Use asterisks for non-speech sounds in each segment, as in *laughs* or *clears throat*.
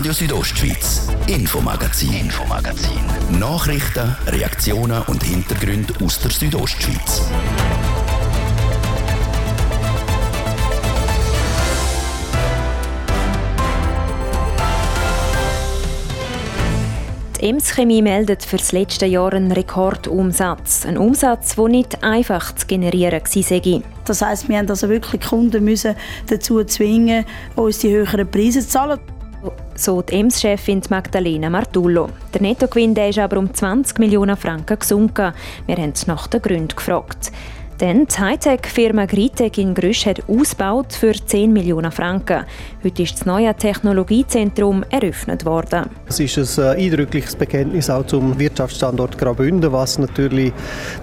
Radio Südostschweiz, Infomagazin, Infomagazin. Nachrichten, Reaktionen und Hintergründe aus der Südostschweiz. Die Ems Chemie meldet für das letzte Jahr einen Rekordumsatz. Ein Umsatz, der nicht einfach zu generieren war. Das heisst, wir mussten also wirklich Kunden müssen dazu zwingen, uns die höheren Preise zu zahlen. So die EMS-Chefin Magdalena Martullo. Der Nettogewinn ist aber um 20 Millionen Franken gesunken. Wir haben nach den Gründen gefragt. Denn die Hightech-Firma Gritec in Grüsch hat ausgebaut für 10 Millionen Franken. Heute ist das neue Technologiezentrum eröffnet worden. Es ist ein äh, eindrückliches Bekenntnis auch zum Wirtschaftsstandort Graubünden, was natürlich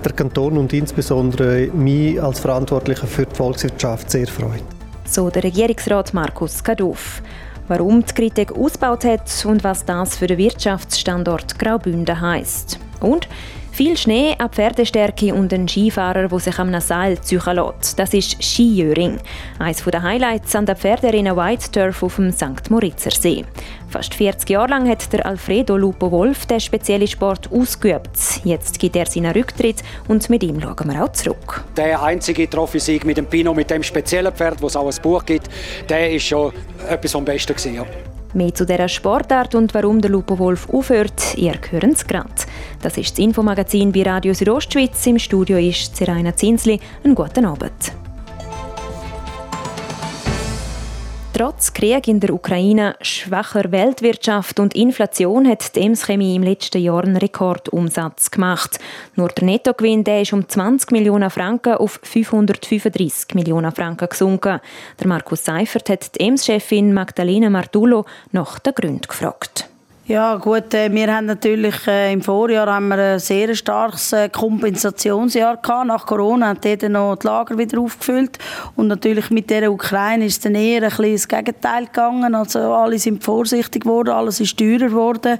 der Kanton und insbesondere mich als Verantwortlicher für die Volkswirtschaft sehr freut. So der Regierungsrat Markus Kaduff. Warum die Kritik ausgebaut hat und was das für den Wirtschaftsstandort Graubünden heisst. Und viel Schnee, eine Pferdestärke und ein Skifahrer, der sich am Seil ziehen lässt. Das ist Skijöring. Eines der Highlights an der Pferderennen White Turf auf dem St. Moritzer See. Fast 40 Jahre lang hat der Alfredo Lupo Wolf den speziellen Sport ausgeübt. Jetzt gibt er seinen Rücktritt und mit ihm schauen wir auch zurück. Der einzige Trophy-Sieg mit dem Pino, mit dem speziellen Pferd, wo es auch ein Buch gibt, der ist schon etwas vom Besten gewesen, ja. Mehr zu dieser Sportart und warum der Lupo Wolf aufhört, ihr hören es gerade. Das ist das Infomagazin bei Radio Südostschweiz. Im Studio ist Seraina Zinsli. Einen guten Abend. Trotz Krieg in der Ukraine, schwacher Weltwirtschaft und Inflation hat die Ems Chemie im letzten Jahr einen Rekordumsatz gemacht. Nur der Nettogewinn der ist um 20 Millionen Franken auf 535 Millionen Franken gesunken. Der Markus Seifert hat die Ems-Chefin Magdalena Martullo nach den Gründen gefragt. Ja gut, äh, wir haben natürlich äh, im Vorjahr haben wir ein sehr starkes äh, Kompensationsjahr gehabt. Nach Corona hat jeder noch die Lager wieder aufgefüllt und natürlich mit der Ukraine ist dann eher ein bisschen das Gegenteil gegangen. Also alle sind vorsichtig geworden, alles ist teurer geworden.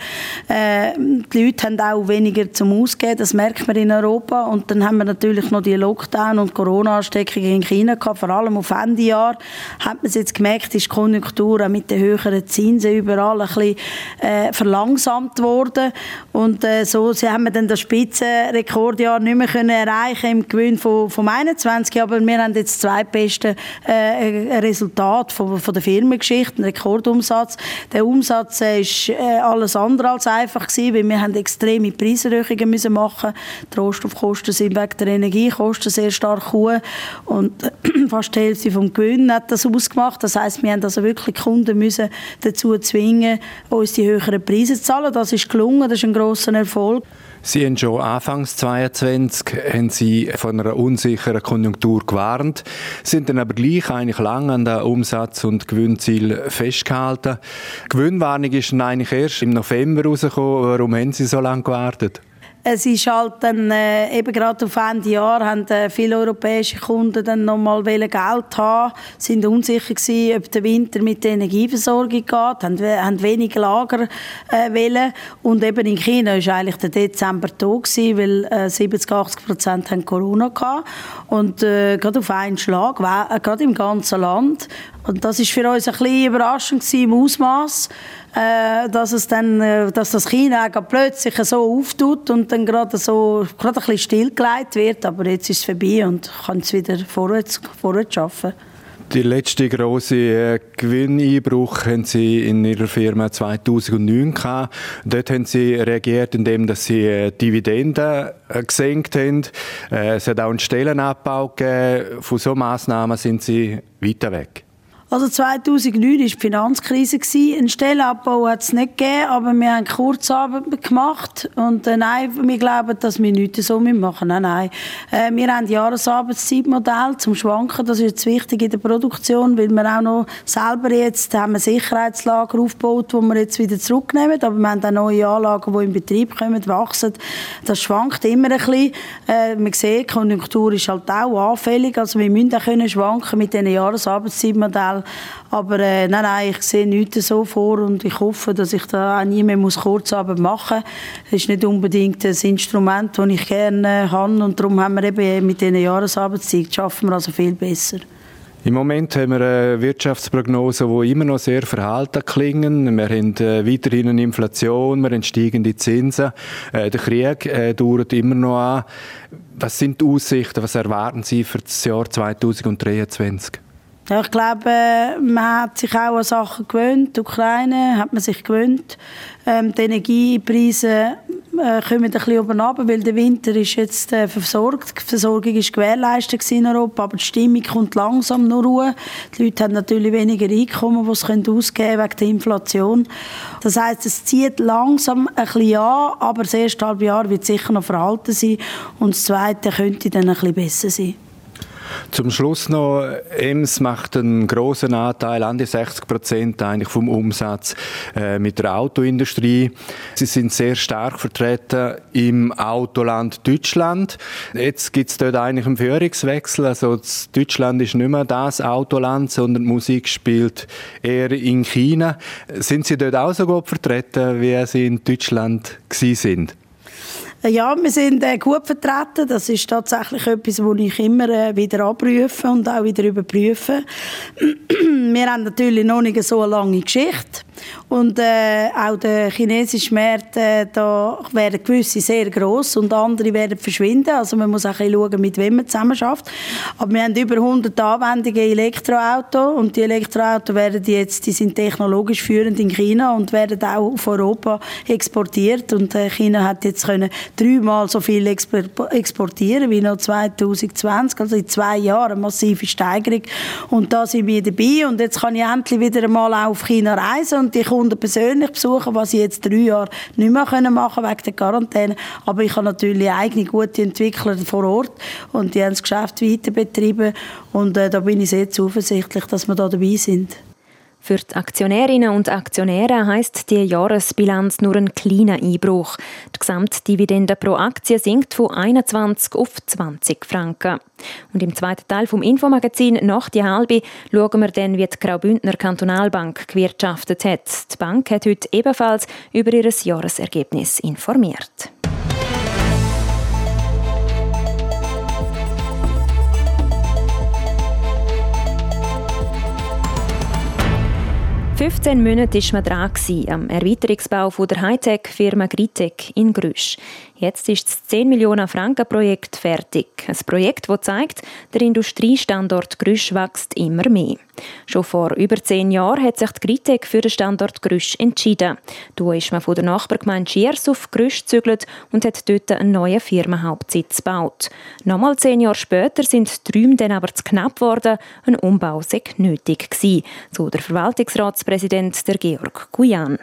Äh, die Leute haben auch weniger zum Ausgeben, das merkt man in Europa. Und dann haben wir natürlich noch die Lockdown und Corona-Ansteckungen in China gehabt, vor allem auf Ende Jahr. Hat man es jetzt gemerkt, ist die Konjunktur mit den höheren Zinsen überall ein bisschen äh, verlangsamt worden und äh, so sie haben wir dann das Spitzenrekordjahr nicht mehr können erreichen im Gewinn von, vom 21, aber wir haben jetzt zwei beste äh, Resultate von, von der Firmengeschichte, einen Rekordumsatz. Der Umsatz äh, ist äh, alles andere als einfach gewesen, weil wir haben extreme Preiserhöhungen müssen machen. Die Rohstoffkosten sind wegen der Energiekosten sehr stark hoch und äh, *clears throat* fast die Hälfte vom Gewinn hat das ausgemacht. Das heißt, wir haben also wirklich Kunden müssen dazu zwingen, uns die höheren Preise zu zahlen. Das ist gelungen, das ist ein grosser Erfolg. Sie haben schon anfangs 2022 haben Sie von einer unsicheren Konjunktur gewarnt, sind dann aber gleich eigentlich lang an der Umsatz- und Gewinnziel festgehalten. Die Gewinnwarnung ist dann eigentlich erst im November rausgekommen. Warum haben Sie so lange gewartet? Es ist halt dann, äh, eben gerade auf Ende Jahr haben äh, viele europäische Kunden dann nochmal Geld haben, sind unsicher gewesen, ob der Winter mit der Energieversorgung geht, haben, haben wenig Lager äh, wollen. und eben in China ist eigentlich der Dezember da gewesen, weil äh, 70, 80 Prozent haben Corona gehabt und äh, gerade auf einen Schlag, äh, gerade im ganzen Land und das ist für uns ein bisschen überraschend im Ausmaß äh, dass es dann, äh, dass das China plötzlich so auftut und dann gerade so gerade ein bisschen stillgelegt wird, aber jetzt ist es vorbei und kann es wieder vorwärts, vorwärts schaffen. Die letzte große äh, Gewinneinbruch haben Sie in Ihrer Firma 2009 gehabt. Dort haben Sie reagiert, indem dass Sie äh, Dividenden äh, gesenkt haben. Es hat auch einen Stellenabbau gegeben. Von solchen Massnahmen sind Sie weiter weg. Also 2009 war die Finanzkrise. Einen Stellenabbau hat es nicht gegeben, aber wir haben Kurzarbeit gemacht. Und äh, nein, wir glauben, dass wir nichts so machen. Nein, nein. Äh, wir haben Jahresarbeitszeitmodell zum Schwanken. Das ist jetzt wichtig in der Produktion, weil wir auch noch selber jetzt haben wir Sicherheitslager aufgebaut, wo wir jetzt wieder zurücknehmen. Aber wir haben auch neue Anlagen, die in Betrieb kommen, wachsen. Das schwankt immer ein bisschen. Äh, man sieht, die Konjunktur ist halt auch anfällig. Also wir müssen auch können schwanken mit diesen Jahresarbeitszeitmodellen Fall. Aber äh, nein, nein, ich sehe nichts so vor und ich hoffe, dass ich da auch nie mehr Kurzarbeit machen muss. Das ist nicht unbedingt ein Instrument, das ich gerne habe und darum haben wir eben mit diesen Jahresarbeitszeit schaffen wir also viel besser. Im Moment haben wir eine Wirtschaftsprognose, die immer noch sehr verhalten klingen. Wir haben äh, weiterhin eine Inflation, wir haben steigende Zinsen. Äh, der Krieg äh, dauert immer noch an. Was sind die Aussichten? Was erwarten Sie für das Jahr 2023? Ja, ich glaube, man hat sich auch an Sachen gewöhnt. Die Ukraine hat man sich gewöhnt. Ähm, die Energiepreise äh, kommen ein bisschen oben runter, weil der Winter ist jetzt äh, versorgt. Die Versorgung ist gewährleistet in Europa, aber die Stimmung kommt langsam nur Ruhe. Die Leute haben natürlich weniger Einkommen, die sie können ausgeben wegen der Inflation. Das heißt, es zieht langsam ein bisschen an, aber das erste halbe Jahr wird sicher noch verhalten sein und das zweite könnte dann ein bisschen besser sein. Zum Schluss noch, EMS macht einen großen Anteil, an die 60 Prozent eigentlich vom Umsatz äh, mit der Autoindustrie. Sie sind sehr stark vertreten im Autoland Deutschland. Jetzt gibt es dort eigentlich einen Führungswechsel. Also Deutschland ist nicht mehr das Autoland, sondern die Musik spielt eher in China. Sind Sie dort auch so gut vertreten, wie Sie in Deutschland sind? Ja, wir sind äh, gut vertreten. Das ist tatsächlich etwas, was ich immer äh, wieder abprüfe und auch wieder überprüfe. *clears throat* wir haben natürlich noch nicht so eine lange Geschichte. Und äh, auch der chinesische Markt, äh, da werden gewisse sehr gross und andere werden verschwinden. Also man muss auch ein schauen, mit wem man zusammen schafft. Aber wir haben über 100 Anwendungen in Elektroautos und die Elektroautos werden jetzt, die sind technologisch führend in China und werden auch auf Europa exportiert. Und äh, China hat jetzt können dreimal so viel exportieren wie noch 2020, also in zwei Jahren eine massive Steigerung. Und da sind wir dabei und jetzt kann ich endlich wieder einmal auf China reisen und die Kunden persönlich besuchen, was ich jetzt drei Jahre nicht mehr machen wegen der Quarantäne. Aber ich habe natürlich eigene gute Entwickler vor Ort und die haben das Geschäft weiter betrieben und äh, da bin ich sehr zuversichtlich, dass wir da dabei sind. Für die Aktionärinnen und Aktionäre heißt die Jahresbilanz nur ein kleiner Einbruch. Die Gesamtdividende pro Aktie sinkt von 21 auf 20 Franken. Und im zweiten Teil vom Infomagazin «Nach die halbe» schauen wir dann, wie die Graubündner Kantonalbank gewirtschaftet hat. Die Bank hat heute ebenfalls über ihr Jahresergebnis informiert. 15 Monate war man dran am Erweiterungsbau der Hightech-Firma Gritec in Grüsch. Jetzt ist das 10 Millionen Franken Projekt fertig. Ein Projekt, das zeigt, der Industriestandort Grüsch wächst immer mehr. Schon vor über zehn Jahren hat sich die Gritec für den Standort Grüsch entschieden. Da ist man von der Nachbargemeinde Schiers auf Grüsch gezügelt und hat dort einen neuen Firmenhauptsitz gebaut. Nochmal zehn Jahre später sind die Träume dann aber zu knapp geworden. Ein Umbau sei nötig gewesen, so der Verwaltungsratspräsident der Georg Guyan.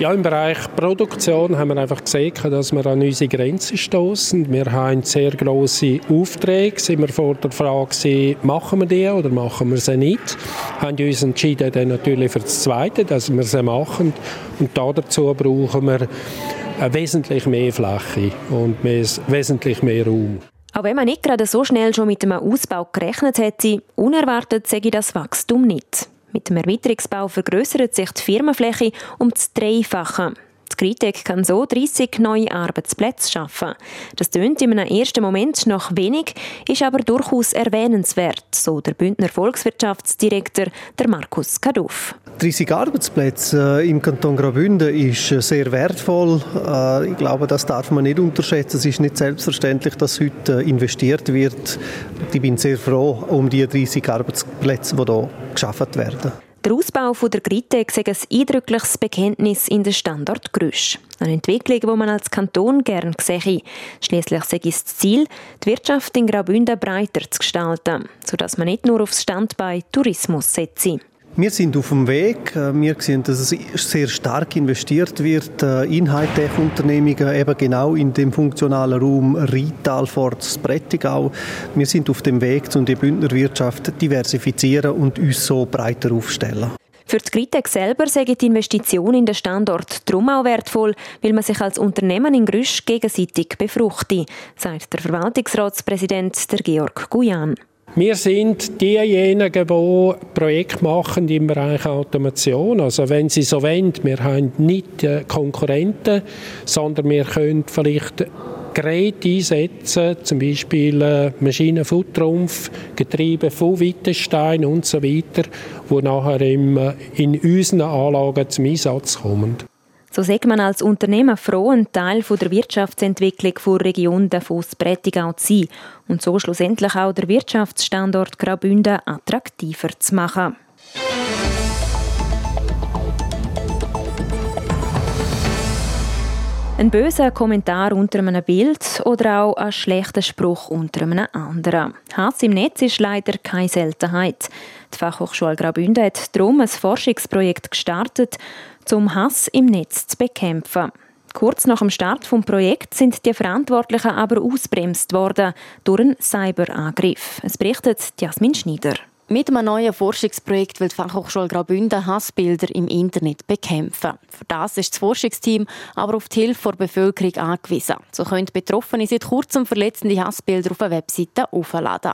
Ja, im Bereich Produktion haben wir einfach gesehen, dass wir an unsere Grenzen stoßen. Wir haben sehr große Aufträge. Sind wir vor der Frage, machen wir die oder machen wir sie nicht? Haben uns entschieden, dann natürlich für das Zweite, dass wir sie machen. Und dazu brauchen wir wesentlich mehr Fläche und wesentlich mehr Raum. Auch wenn man nicht gerade so schnell schon mit einem Ausbau gerechnet hätte, unerwartet sage ich das Wachstum nicht. Mit dem Erweiterungsbau vergrößert sich die Firmenfläche um das Dreifache. Die Gritec kann so 30 neue Arbeitsplätze schaffen. Das tönt in einem ersten Moment noch wenig, ist aber durchaus erwähnenswert, so der Bündner Volkswirtschaftsdirektor der Markus Kaduff. 30 Arbeitsplätze äh, im Kanton Graubünden ist äh, sehr wertvoll. Äh, ich glaube, das darf man nicht unterschätzen. Es ist nicht selbstverständlich, dass heute investiert wird. Ich bin sehr froh um die 30 Arbeitsplätze, die hier geschaffen werden. Der Ausbau der Gritec ist ein eindrückliches Bekenntnis in den Standort Grüsch. Eine Entwicklung, die man als Kanton gern sehe. Schließlich sei es das Ziel, die Wirtschaft in Graubünden breiter zu gestalten, sodass man nicht nur aufs Standbein Tourismus setze. Wir sind auf dem Weg. Äh, wir sehen, dass es sehr stark investiert wird äh, in Hightech-Unternehmungen, eben genau in dem funktionalen Raum Rital, Forz, Brettigau. Wir sind auf dem Weg, um die Bündner Wirtschaft diversifizieren und uns so breiter aufstellen. Für die Gritec selber sagen die Investition in den Standort darum auch wertvoll, weil man sich als Unternehmen in Grüsch gegenseitig befruchte, sagt der Verwaltungsratspräsident der Georg Guyan. Wir sind diejenigen, die Projekte machen im Bereich Automation. Also wenn Sie so wollen, wir haben nicht Konkurrenten, sondern wir können vielleicht Geräte einsetzen, zum Beispiel äh, Maschinen von Trumpf, Getriebe von Wittgenstein und so weiter, die nachher äh, in unseren Anlagen zum Einsatz kommen. So sagt man als Unternehmer froh, ein Teil der Wirtschaftsentwicklung der Region Davos-Prättigau zu sein und so schlussendlich auch der Wirtschaftsstandort Graubünden attraktiver zu machen. Ein böser Kommentar unter einem Bild oder auch ein schlechter Spruch unter einem anderen. Hass im Netz ist leider keine Seltenheit. Die Fachhochschule Graubünden hat darum ein Forschungsprojekt gestartet, um Hass im Netz zu bekämpfen. Kurz nach dem Start des Projekts sind die Verantwortlichen aber ausbremst worden durch einen Cyberangriff. Es berichtet Jasmin Schneider. Mit einem neuen Forschungsprojekt will die Fachhochschule Graubünden Hassbilder im Internet bekämpfen. Für das ist das Forschungsteam aber auf die Hilfe der Bevölkerung angewiesen. So können Betroffene seit kurzem verletzende Hassbilder auf eine Webseite aufladen.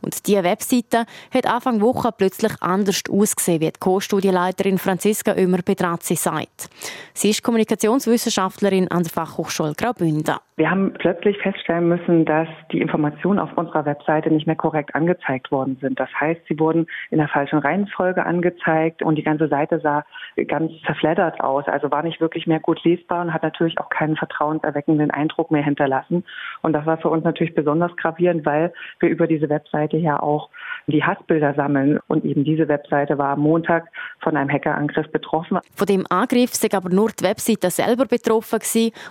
Und diese Webseite hat Anfang Woche plötzlich anders ausgesehen, wie die Co-Studienleiterin Franziska Ömer-Pedrazzi sagt. Sie ist Kommunikationswissenschaftlerin an der Fachhochschule Graubünden. Wir haben plötzlich feststellen müssen, dass die Informationen auf unserer Webseite nicht mehr korrekt angezeigt worden sind. Das heißt, sie wurden in der falschen Reihenfolge angezeigt und die ganze Seite sah ganz zerfleddert aus, also war nicht wirklich mehr gut lesbar und hat natürlich auch keinen vertrauenserweckenden Eindruck mehr hinterlassen. Und das war für uns natürlich besonders gravierend, weil wir über diese Webseite ja auch die Hassbilder sammeln. Und eben diese Webseite war am Montag von einem Hackerangriff betroffen. Von dem Angriff sind aber nur die Webseite selber betroffen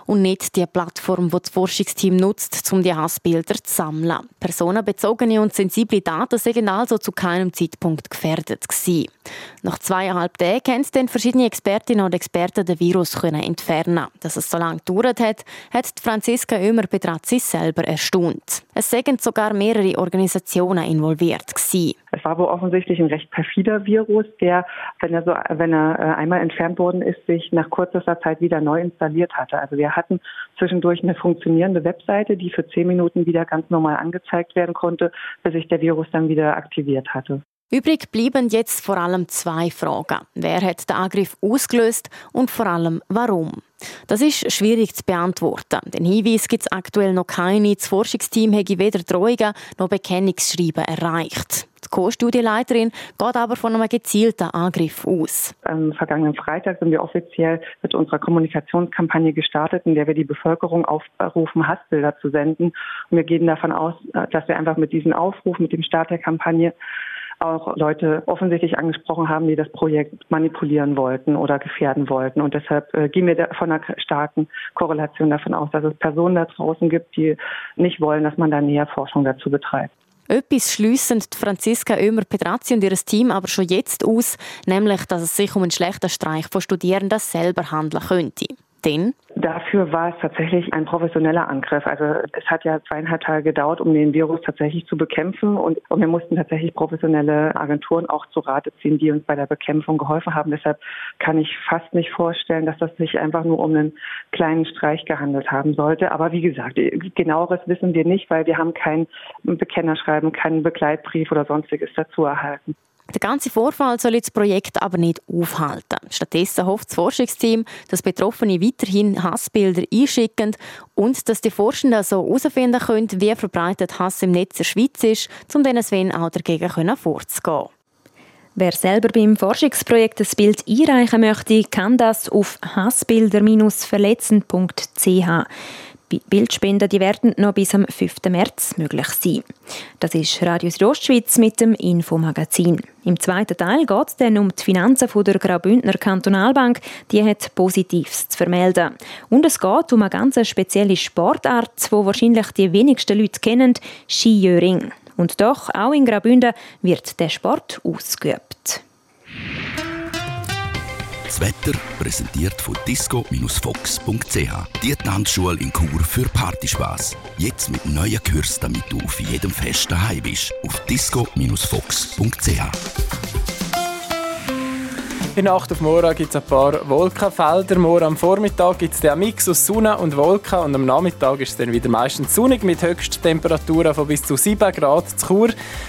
und nicht die Plattform, die das Forschungsteam nutzt, um die Hassbilder zu sammeln. Personenbezogene und sensible Daten sind also zu keinem Zeitpunkt gefährdet gewesen. Nach zweieinhalb Tagen konnten dann verschiedene Expertinnen und Experten den Virus entfernen. Dass es so lange gedauert hat, hat Franziska Ömer-Pedrazzi selber erstaunt. Es sind sogar mehrere Organisationen involviert gewesen. Es war wohl offensichtlich ein recht perfider Virus, der, wenn er, so, wenn er äh, einmal entfernt worden ist, sich nach kurzer Zeit wieder neu installiert hatte. Also wir hatten zwischendurch eine funktionierende Webseite, die für zehn Minuten wieder ganz normal angezeigt werden konnte, bis sich der Virus dann wieder aktiviert hatte. Übrig blieben jetzt vor allem zwei Fragen. Wer hat den Angriff ausgelöst und vor allem warum? Das ist schwierig zu beantworten. Den Hinweis gibt es aktuell noch keine. Das Forschungsteam habe weder Drohungen noch Bekennungsschreiben erreicht. Die Co-Studienleiterin geht aber von einem gezielten Angriff aus. Am vergangenen Freitag sind wir offiziell mit unserer Kommunikationskampagne gestartet, in der wir die Bevölkerung aufrufen, Hassbilder zu senden. Und wir gehen davon aus, dass wir einfach mit diesem Aufruf, mit dem Start der Kampagne auch Leute offensichtlich angesprochen haben, die das Projekt manipulieren wollten oder gefährden wollten. Und deshalb äh, gehen wir von einer starken Korrelation davon aus, dass es Personen da draußen gibt, die nicht wollen, dass man da näher Forschung dazu betreibt. Etwas schliessen Franziska Ömer-Pedrazzi und ihr Team aber schon jetzt aus, nämlich, dass es sich um einen schlechten Streich von Studierenden selber handeln könnte. Denn Dafür war es tatsächlich ein professioneller Angriff. Also es hat ja zweieinhalb Tage gedauert, um den Virus tatsächlich zu bekämpfen und, und wir mussten tatsächlich professionelle Agenturen auch zu Rate ziehen, die uns bei der Bekämpfung geholfen haben. Deshalb kann ich fast nicht vorstellen, dass das sich einfach nur um einen kleinen Streich gehandelt haben sollte. Aber wie gesagt, genaueres wissen wir nicht, weil wir haben kein Bekennerschreiben, keinen Begleitbrief oder sonstiges dazu erhalten. Der ganze Vorfall soll das Projekt aber nicht aufhalten. Stattdessen hofft das Forschungsteam, dass Betroffene weiterhin Hassbilder einschicken und dass die Forschenden so herausfinden können, wie verbreitet Hass im Netz der Schweiz ist, um dann Sven auch dagegen vorzugehen. Wer selber beim Forschungsprojekt ein Bild einreichen möchte, kann das auf hassbilder-verletzen.ch. Bildspenden die werden noch bis am 5. März möglich sein. Das ist Radio Südostschweiz mit dem Infomagazin. Im zweiten Teil geht es dann um die Finanzen der Graubündner Kantonalbank. Die hat Positives zu vermelden. Und es geht um eine ganz spezielle Sportart, die wahrscheinlich die wenigsten Leute kennen, Skijöring. Und doch, auch in Graubünden wird der Sport ausgeübt. Das Wetter präsentiert von disco-fox.ch. Die Tanzschule in Chur für Partyspaß. Jetzt mit neuen Kürzen, damit du auf jedem Fest daheim bist. Auf disco-fox.ch. In Nacht auf morgen gibt es ein paar Wolkenfelder. Morgen am Vormittag gibt es den Mix aus Sonne und Wolken und am Nachmittag ist es dann wieder meistens sonnig mit Höchsttemperaturen von bis zu 7 Grad zu Chur.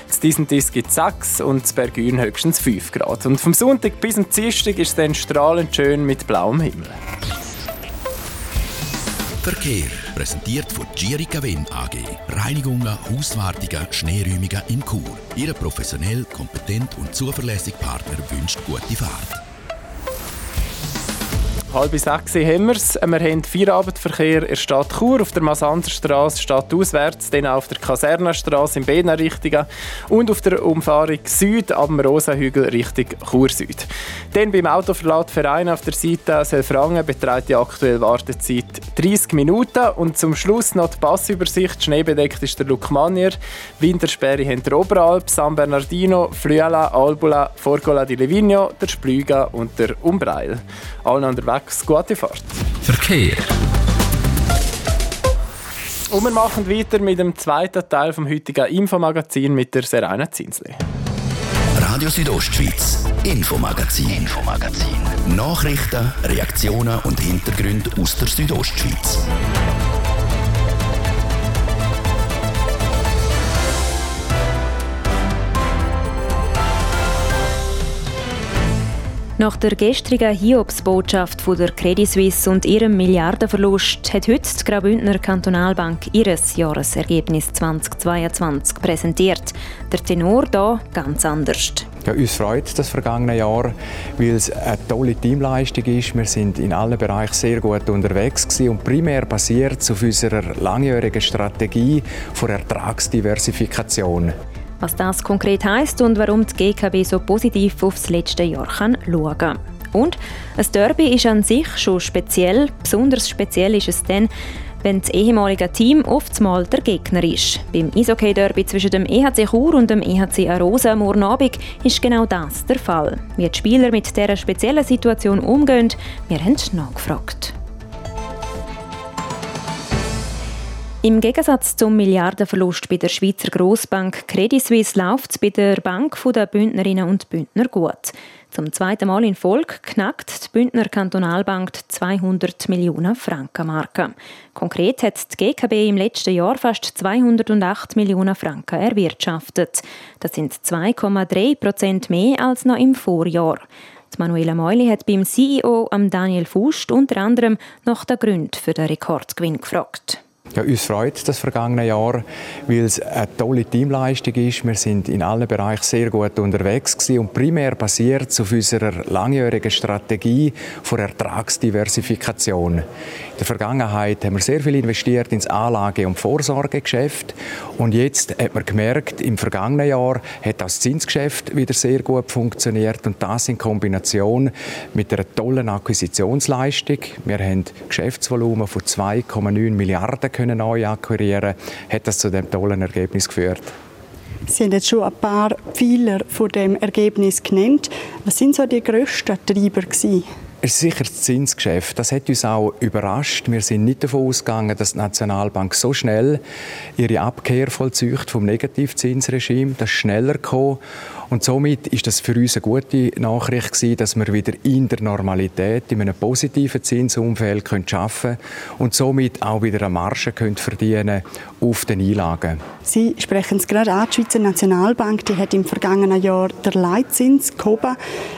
Zu diesem Disk gibt es 6 und zu Bergün höchstens 5 Grad. Und vom Sonntag bis zum Dienstag ist es dann strahlend schön mit blauem Himmel. Verkehr. Präsentiert von Girica Win AG. Reinigungen, Hauswartungen, Schneeräumungen in Chur. Ihre professionell, kompetent und zuverlässige Partner wünscht gute Fahrt. Halb sechs haben wir es. Wir haben Feierabendverkehr in der Stadt Chur, auf der Masanderstraße stadtauswärts, dann auf der Kasernenstraße in Bena Richtung und auf der Umfahrung Süd dem Rosenhügel Richtung Chur Süd. Dann beim Autoverladverein auf der Seite Selfrangen beträgt die aktuelle Wartezeit 30 Minuten und zum Schluss noch die Passübersicht. Schneebedeckt ist der Lukmanier, Wintersperre haben der Oberalp, San Bernardino, Flüela, Albula, Forgola di Livigno, der Splüga und der Umbreil. Allen unterwegs unterwegs. Gute Fahrt. Verkehr. Und wir machen weiter mit dem zweiten Teil vom heutigen Infomagazin mit der Serena Zinsli. Radio Südostschweiz, Infomagazin, Infomagazin. Nachrichten, Reaktionen und Hintergründe aus der Südostschweiz. Nach der gestrigen Hiobsbotschaft von der Credit Suisse und ihrem Milliardenverlust hat heute die Graubündner Kantonalbank ihr Jahresergebnis 2022 präsentiert. Der Tenor da ganz anders. Ja, uns freut das vergangene Jahr, weil es eine tolle Teamleistung ist. Wir sind in allen Bereichen sehr gut unterwegs gewesen und primär basiert auf unserer langjährigen Strategie von Ertragsdiversifikation. Was das konkret heißt und warum die GKB so positiv aufs letzte Jahr kann schauen kann. Und ein Derby ist an sich schon speziell. Besonders speziell ist es dann, wenn das ehemalige Team oftmals der Gegner ist. Beim Eishockey-Derby zwischen dem EHC Chur und dem EHC Arosa am Morgenabend ist genau das der Fall. Wie die Spieler mit dieser speziellen Situation umgehen, wir haben nachgefragt. Im Gegensatz zum Milliardenverlust bei der Schweizer Grossbank Credit Suisse läuft es bei der Bank der Bündnerinnen und Bündner gut. Zum zweiten Mal in Folge knackt die Bündner Kantonalbank die 200 Millionen Franken Marke. Konkret hat die GKB im letzten Jahr fast 208 Millionen Franken erwirtschaftet. Das sind 2,3 Prozent mehr als noch im Vorjahr. Die Manuela Meuli hat beim CEO Daniel Fust unter anderem nach den Gründen für den Rekordgewinn gefragt. Ja, uns freut das vergangene Jahr, weil es eine tolle Teamleistung ist. Wir sind in allen Bereichen sehr gut unterwegs gewesen und primär basiert auf unserer langjährigen Strategie von Ertragsdiversifikation. In der Vergangenheit haben wir sehr viel investiert ins Anlage- und Vorsorgegeschäft und jetzt hat man gemerkt, im vergangenen Jahr hat das Zinsgeschäft wieder sehr gut funktioniert und das in Kombination mit einer tollen Akquisitionsleistung. Wir haben Geschäftsvolumen von 2,9 Milliarden können neu akquirieren, hat das zu dem tollen Ergebnis geführt. Sie haben jetzt schon ein paar Pfeiler von dem Ergebnis genannt. Was sind so die grössten Treiber gewesen? Es ist sicher das Zinsgeschäft. Das hat uns auch überrascht. Wir sind nicht davon ausgegangen, dass die Nationalbank so schnell ihre Abkehr vollzieht vom Negativzinsregime. Das ist schneller gekommen. Und somit ist das für uns eine gute Nachricht gewesen, dass wir wieder in der Normalität, in einem positiven Zinsumfeld können arbeiten und somit auch wieder eine Marge können verdienen auf den Einlagen. Sie sprechen es gerade an, die Schweizer Nationalbank die hat im vergangenen Jahr den Leitzins gehoben.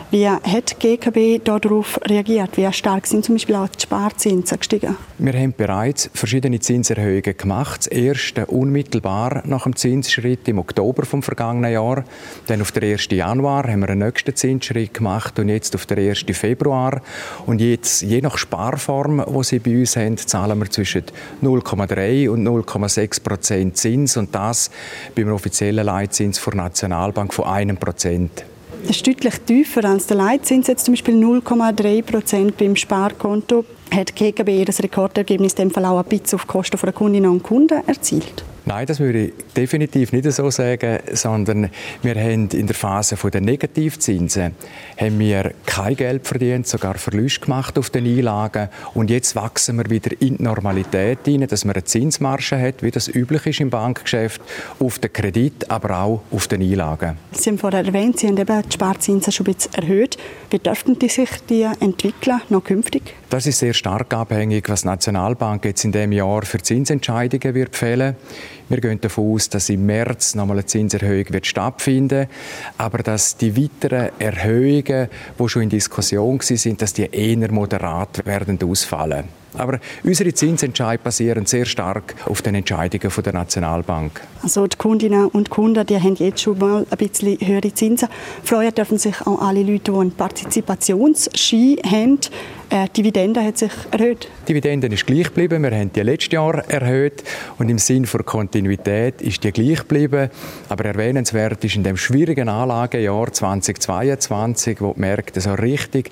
Wie hat die GKB darauf reagiert? Wie stark sind zum Beispiel auch die Sparzinsen gestiegen? Wir haben bereits verschiedene Zinserhöhungen gemacht. Das erste unmittelbar nach dem Zinsschritt im Oktober vom vergangenen Jahr. Dann auf der 1. Januar haben wir einen nächsten Zinsschritt gemacht und jetzt auf der 1. Februar. Und jetzt, je nach Sparform, die Sie bei uns haben, zahlen wir zwischen 0,3 und 0,6 Prozent Zins und das beim offiziellen Leitzins der Nationalbank von 1 Prozent. Das ist deutlich tiefer als der Leitzins, jetzt zum Beispiel 0,3 Prozent beim Sparkonto. Hat die GKB das Rekordergebnis in dem Fall auch ein bisschen auf Kosten der Kundinnen und Kunden erzielt? Nein, das würde ich definitiv nicht so sagen, sondern wir haben in der Phase der Negativzinsen haben wir kein Geld verdient, sogar Verlust gemacht auf den Einlagen und jetzt wachsen wir wieder in die Normalität hinein, dass man eine Zinsmarge hat, wie das üblich ist im Bankgeschäft, auf den Kredit, aber auch auf den Einlagen. Sie haben vorher erwähnt, Sie haben eben die Sparzinsen schon ein bisschen erhöht. Wie dürften die sich die entwickeln, noch künftig? Das ist sehr stark abhängig, was die Nationalbank jetzt in dem Jahr für Zinsentscheidungen wird fällen. Wir gehen davon aus, dass im März nochmal eine Zinserhöhung wird stattfinden aber dass die weiteren Erhöhungen, die schon in Diskussion sind, dass die eher moderat werden ausfallen. Aber unsere Zinsentscheidungen basieren sehr stark auf den Entscheidungen der Nationalbank. Also die Kundinnen und Kunden die haben jetzt schon mal ein bisschen höhere Zinsen. Freuen dürfen sich auch alle Leute, die einen Partizipationsschein haben. Äh, die Dividende hat sich erhöht. Die Dividende ist gleich geblieben. Wir haben die letztes Jahr erhöht und im Sinn der Kontinuität ist die gleich geblieben. Aber erwähnenswert ist in dem schwierigen Anlagejahr 2022, wo die Märkte so richtig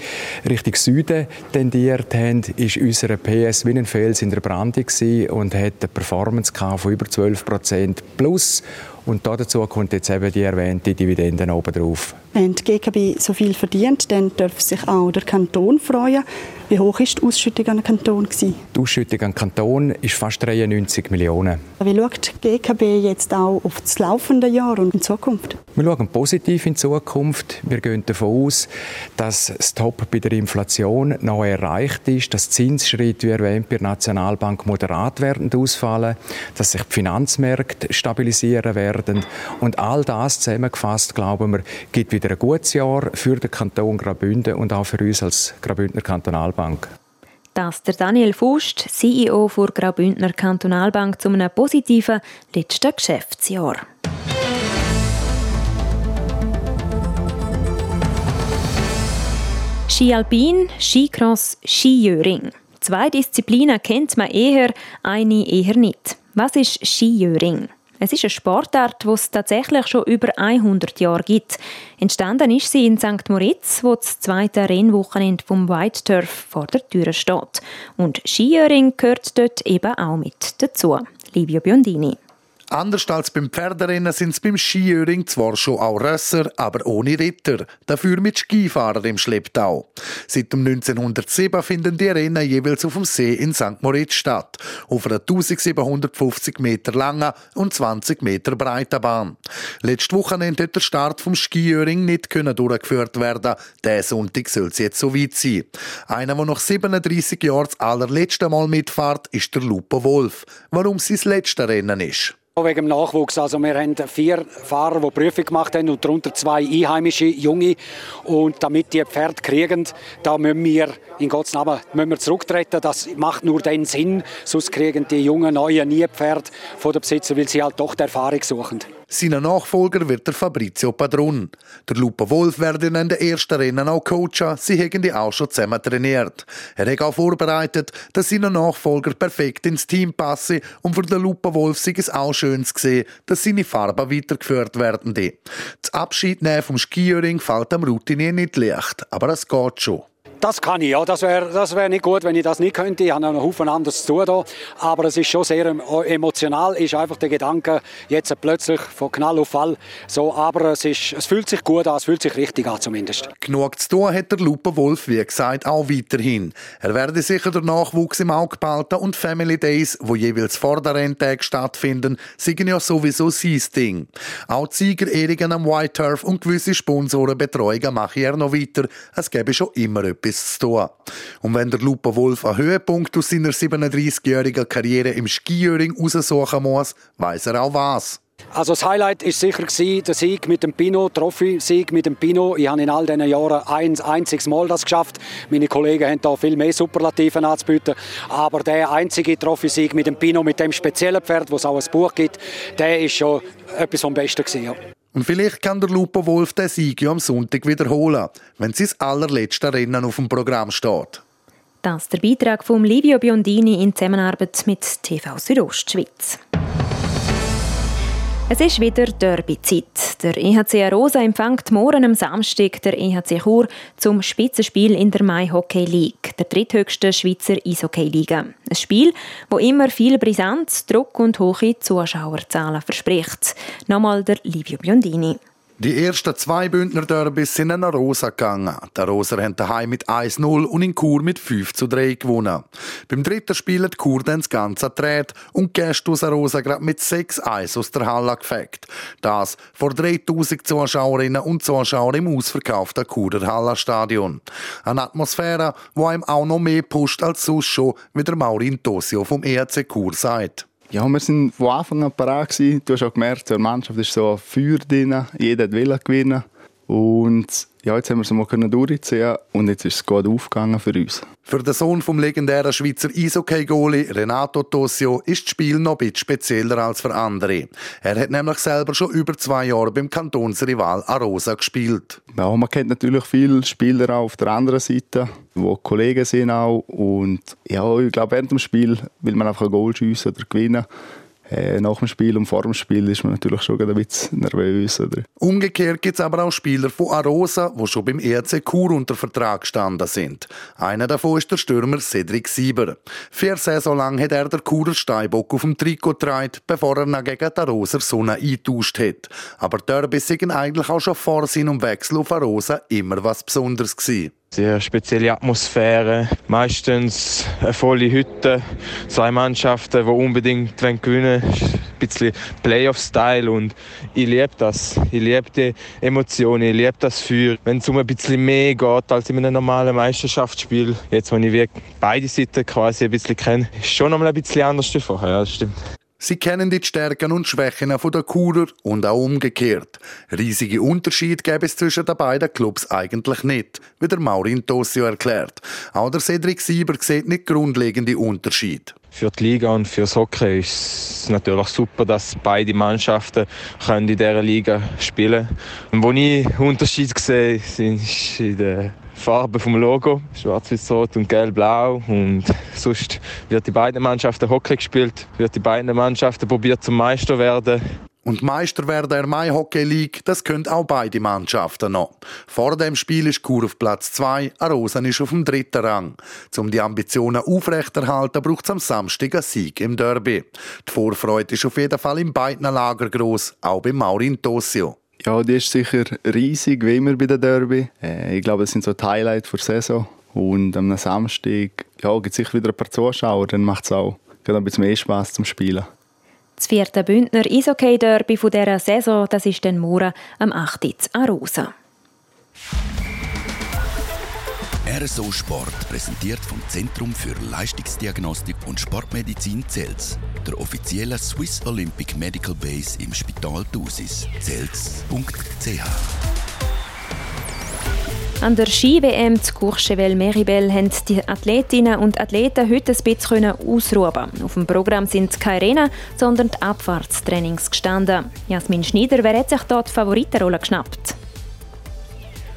Richtung Süden tendiert haben, ist unsere PS wie ein Fels in der Brandung und hat eine Performance von über 12 Prozent plus und dazu kommt jetzt eben die erwähnte Dividende oben drauf. Wenn die GKB so viel verdient, dann darf sich auch der Kanton freuen. Wie hoch ist die Ausschüttung an den Kanton? Gewesen? Die Ausschüttung an den Kanton ist fast 93 Millionen. Wie schaut die GKB jetzt auch auf das laufende Jahr und in Zukunft? Wir schauen positiv in Zukunft. Wir gehen davon aus, dass das Top bei der Inflation noch erreicht ist, dass Zinsschritte, wie erwähnt, bei der Nationalbank moderat werden ausfallen, dass sich die Finanzmärkte stabilisieren werden. Und all das zusammengefasst, glauben wir, gibt wieder ein gutes Jahr für den Kanton Graubünden und auch für uns als Graubündner Kantonalbank. Kantonalbank. Das der Daniel Fust, CEO der Graubündner Kantonalbank, zu einem positiven letzten Geschäftsjahr. Ski Alpin, Skicross, Skijöring. Zwei Disziplinen kennt man eher, eine eher nicht. Was ist Skijöring? Es ist eine Sportart, die es tatsächlich schon über 100 Jahre gibt. Entstanden ist sie in St. Moritz, wo das zweite Rennwochenende vom White Turf vor der Tür steht. Und Skiöring gehört dort eben auch mit dazu. Livio Biondini. Anders als beim Pferderennen sind es beim Skiöring zwar schon auch Rösser, aber ohne Ritter. Dafür mit Skifahrer im Schlepptau. Seit 1907 finden die Rennen jeweils auf dem See in St. Moritz statt. Auf einer 1750 Meter langen und 20 Meter breiten Bahn. Letzte Woche hat der Start vom Skiöring nicht durchgeführt werden. Der Sonntag soll es jetzt so weit sein. Einer, der nach 37 Jahren das allerletzte Mal mitfährt, ist der Lupo Wolf. Warum sein letztes Rennen ist. Wegen dem Nachwuchs. Also wir haben vier Fahrer, die Prüfung gemacht haben und darunter zwei einheimische Junge. Und damit die Pferde kriegen, da müssen wir in Gottes Namen müssen wir zurücktreten. Das macht nur den Sinn. Sonst kriegen die jungen neuen nie Pferd von den Besitzer, weil sie halt doch die Erfahrung suchen. Sein Nachfolger wird der Fabrizio Padron. Der Lupo Wolf werde in den ersten Rennen auch coachen. Sie haben die auch schon zusammen trainiert. Er hat auch vorbereitet, dass sein Nachfolger perfekt ins Team passe und für den Lupo Wolf sei es auch schön zu sehen, dass seine Farben weitergeführt werden. Das Abschied vom Skiöring fällt am Routinier nicht leicht, aber es geht schon. Das kann ich, ja. Das wäre das wär nicht gut, wenn ich das nicht könnte. Ich habe noch einen Haufen anderes zu tun da. Aber es ist schon sehr emotional, ist einfach der Gedanke, jetzt plötzlich von Knall auf Fall. So, aber es, ist, es fühlt sich gut an, es fühlt sich richtig an zumindest. Genug zu tun hat der Lupe Wolf, wie gesagt, auch weiterhin. Er werde sicher der Nachwuchs im Auge behalten und Family Days, wo jeweils vor der Renntag stattfinden, sind ja sowieso sein Ding. Auch Siegerehrungen am White Turf und gewisse Sponsorenbetreuungen mache er noch weiter. Es gäbe schon immer etwas etwas zu tun. Und wenn der Lupo Wolf einen Höhepunkt aus seiner 37-jährigen Karriere im Skijöring raussuchen muss, weiß er auch was. Also das Highlight ist sicher der Sieg mit dem Pino, Trophy-Sieg mit dem Pino. Ich habe in all diesen Jahren ein einziges Mal das geschafft. Meine Kollegen haben da viel mehr Superlativen anzubieten. Aber der einzige Trophy-Sieg mit dem Pino, mit dem speziellen Pferd, wo es auch ein Buch gibt, der ist schon etwas vom Besten gewesen. Ja. Und vielleicht kann der Lupo Wolf den Sieg ja am Sonntag wiederholen, wenn sein allerletzte Rennen auf dem Programm steht. Das ist der Beitrag von Livio Biondini in Zusammenarbeit mit TV Südostschweiz. Es ist wieder Derby-Zeit. Der EHC Arosa empfängt morgen am Samstag der EHC Chur zum Spitzenspiel in der Mai Hockey League, der dritthöchsten Schweizer Eishockey-Liga. Ein Spiel, wo immer viel Brisanz, Druck und hohe Zuschauerzahlen verspricht. Nochmal der Livio Biondini. Die ersten zwei Bündner Derbys sind in Rosa gegangen. Der Roser haben daheim mit 1-0 und in Chur mit 5 zu 3 gewonnen. Beim dritten Spiel hat Chur dann das Ganze gedreht und Gäste aus Rosa gerade mit 6-1 aus der Halle gefegt. Das vor 3000 Zuschauerinnen und Zuschauern im ausverkauften Churer Hallenstadion. Eine Atmosphäre, die einem auch noch mehr pusht als sonst schon, wie der Maurin Tosio vom ERC Chur sagt. Ja, wir sind von Anfang an parat Du hast auch gemerkt, die Mannschaft ist so ein Feuer drin. Jeder will gewinnen. Und ja, jetzt haben wir es mal durchziehen und jetzt ist es gut aufgegangen für uns. Für den Sohn vom legendären Schweizer Eishockey-Goalie Renato Tossio ist das Spiel noch ein bisschen spezieller als für andere. Er hat nämlich selber schon über zwei Jahre beim Kantonsrival Arosa gespielt. Ja, man kennt natürlich viele Spieler auch auf der anderen Seite, wo Kollegen sind auch. Und ja, ich glaube, während dem Spiel will man einfach ein Goal schiessen oder gewinnen äh, nach dem Spiel und vor dem Spiel ist man natürlich schon ein bisschen nervös. Oder? Umgekehrt gibt es aber auch Spieler von Arosa, die schon beim ERC Chur unter Vertrag gestanden sind. Einer davon ist der Stürmer Cedric Sieber. Vier Saison lang hat er der Churer Steinbock auf dem Trikot getragen, bevor er ihn gegen die Aroser Sonne eingetauscht hat. Aber Derbys waren eigentlich auch schon vor seinem Wechsel auf Arosa immer was Besonderes gewesen. Sehr spezielle Atmosphäre. Meistens eine volle Hütte. Zwei Mannschaften, die unbedingt gewinnen wollen. Ein bisschen Playoff-Style und ich liebe das. Ich liebe die Emotionen, ich liebe das Feuer. Wenn es um ein bisschen mehr geht als in einem normalen Meisterschaftsspiel, jetzt, wenn ich beide Seiten quasi ein bisschen kenne, ist schon noch mal ein bisschen anders vorher. Ja, das stimmt. Sie kennen die Stärken und Schwächen von der Churer und auch umgekehrt. Riesige Unterschiede gäbe es zwischen den beiden Clubs eigentlich nicht, wie der Maurin Tossio erklärt. Auch der Cedric Sieber sieht nicht grundlegende Unterschiede. Für die Liga und für das Hockey ist es natürlich super, dass beide Mannschaften können in dieser Liga spielen können. Wo ich Unterschiede sehe, sind in der Farbe vom Logo, schwarz-weiß-rot und gelb-blau. Und *laughs* sonst wird die beiden Mannschaften Hockey gespielt, wird die beiden Mannschaften probiert zum Meister werden. Und Meister werden der Mai Hockey League, das können auch beide Mannschaften noch. Vor dem Spiel ist Chur auf Platz 2, Arosen ist auf dem dritten Rang. Um die Ambitionen aufrechterhalten, braucht es am Samstag einen Sieg im Derby. Die Vorfreude ist auf jeden Fall in beiden Lagern gross, auch bei Maurin Tossio. Ja, die ist sicher riesig, wie immer bei der Derby. Äh, ich glaube, das sind so die Highlights der Saison. Und am Samstag ja, gibt es sicher wieder ein paar Zuschauer, dann macht es auch ein bisschen mehr Spass zum Spielen. Das vierte Bündner Eishockey-Derby dieser Saison, das ist dann morgen am 8. Arosa. RSO Sport präsentiert vom Zentrum für Leistungsdiagnostik und Sportmedizin Zels, der offiziellen Swiss Olympic Medical Base im Spital Thusis. Zels.ch an der Ski-WM zu Courchevel-Meribel haben die Athletinnen und Athleten heute ein bisschen ausruhen. Auf dem Programm sind keine Rennen, sondern die Abfahrtstrainings gestanden. Jasmin Schneider, wer hat sich dort die Favoritenrolle geschnappt?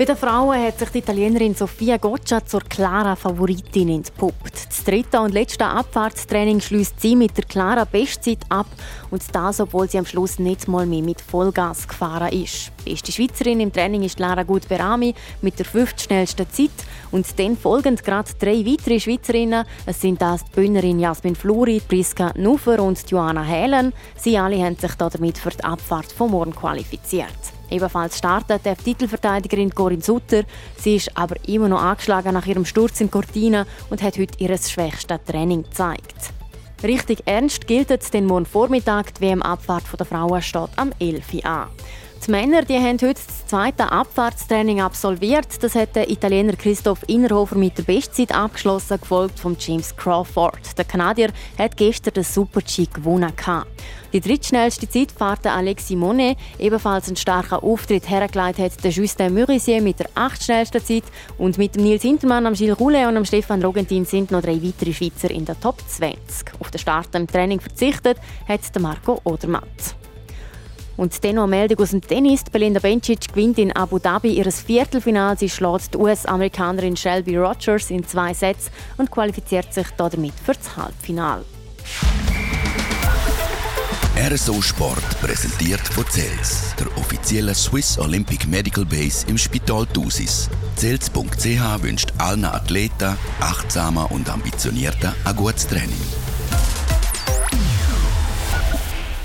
Bei den Frauen hat sich die Italienerin Sofia Goccia zur klaren Favoritin entpuppt. Das dritte und letzte Abfahrtstraining schließt sie mit der klaren Bestzeit ab und das, obwohl sie am Schluss nicht mal mehr mit Vollgas gefahren ist. Die beste Schweizerin im Training ist Lara Gut-Berami mit der fünftschnellsten Zeit und dann folgen gerade drei weitere Schweizerinnen. Es sind das die Bühnerin Jasmin Fluri, Priska Nufer und Joanna Hälen. Sie alle haben sich damit für die Abfahrt von morgen qualifiziert. Ebenfalls startet der Titelverteidigerin Corinne Sutter. Sie ist aber immer noch angeschlagen nach ihrem Sturz in Cortina und hat heute ihr schwächstes Training gezeigt. Richtig ernst gilt es denn morgen Vormittag. Die WM-Abfahrt der Frauen steht am 11 Uhr an. Die Männer die haben heute das zweite Abfahrtstraining absolviert. Das hat der Italiener Christoph Innerhofer mit der Bestzeit abgeschlossen, gefolgt von James Crawford. Der Kanadier hat gestern den Super-G gewonnen. Die drittschnellste Zeit fährt Alexis Monet. Ebenfalls einen starken Auftritt hergeleitet hat der Justin Murisier mit der achtschnellsten Zeit. Und mit dem Nils Hintermann, am Gilles Roulet und am Stefan Rogentin sind noch drei weitere Schweizer in der Top 20. Auf den Start im Training verzichtet hat Marco Odermatt. Und dann noch eine Meldung aus dem Tennis. Belinda Bencic gewinnt in Abu Dhabi ihr Viertelfinale. Sie schlägt die US-Amerikanerin Shelby Rogers in zwei Sätzen und qualifiziert sich damit für das Halbfinale. RSO Sport präsentiert von Zels, der offiziellen Swiss Olympic Medical Base im Spital Thusis. Zels.ch wünscht allen Athleten, achtsamer und ambitionierter ein gutes Training.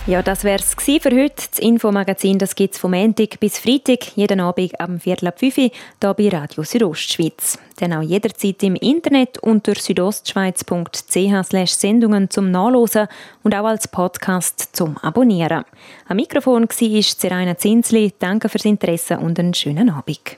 Ja, das wäre es für heute. Das Infomagazin gibt es vom Montag bis Freitag, jeden Abend am Viertel ab 5 Uhr, hier bei Radio Südostschweiz. Dann auch jederzeit im Internet unter südostschweiz.ch Sendungen zum Nachlesen und auch als Podcast zum Abonnieren. Am Mikrofon war Seraina Zinsli. Danke fürs Interesse und einen schönen Abend.